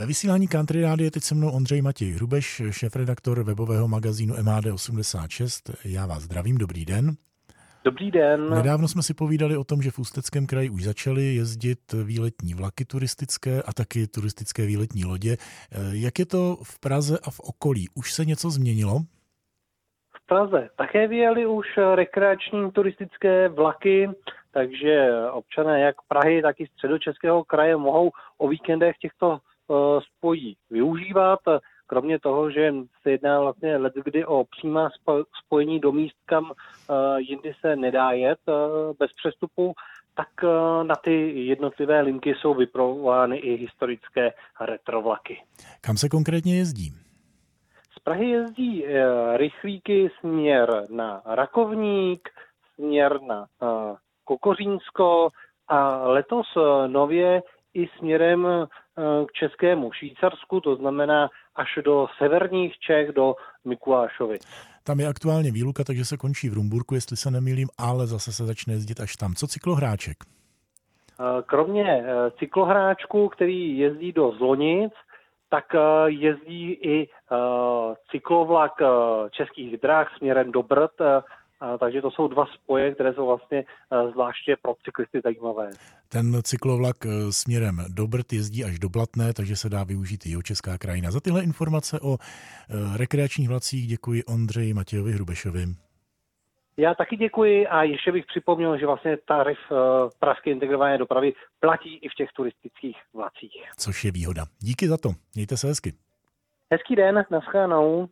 Ve vysílání Country Rády je teď se mnou Ondřej Matěj Hrubeš, šéf-redaktor webového magazínu MAD86. Já vás zdravím, dobrý den. Dobrý den. Nedávno jsme si povídali o tom, že v Ústeckém kraji už začaly jezdit výletní vlaky turistické a taky turistické výletní lodě. Jak je to v Praze a v okolí? Už se něco změnilo? V Praze také vyjeli už rekreační turistické vlaky, takže občané jak Prahy, tak i středočeského kraje mohou o víkendech těchto Eh, spojí využívat. Kromě toho, že se jedná vlastně let kdy o přímá spojení do míst, kam eh, jindy se nedá jet eh, bez přestupu, tak na ty jednotlivé linky jsou vyprovovány i historické retrovlaky. Kam se konkrétně jezdí? Z Prahy jezdí rychlíky směr na Rakovník, směr na Kokořínsko a letos nově i směrem eh, k Českému Švýcarsku, to znamená až do severních Čech, do Mikulášovic. Tam je aktuálně výluka, takže se končí v Rumburku, jestli se nemýlím, ale zase se začne jezdit až tam. Co cyklohráček? Eh, kromě eh, cyklohráčku, který jezdí do Zlonic, tak jezdí i cyklovlak českých drah směrem do Brd, takže to jsou dva spoje, které jsou vlastně zvláště pro cyklisty zajímavé. Ten cyklovlak eh, směrem do Brd jezdí až do Blatné, takže se dá využít i Česká krajina. Za tyhle informace o eh, rekreačních vlacích děkuji Ondřeji Matějovi Hrubešovi. Já taky děkuji a ještě bych připomněl, že vlastně tarif pražské integrované dopravy platí i v těch turistických vlacích. Což je výhoda. Díky za to. Mějte se hezky. Hezký den, naschledanou.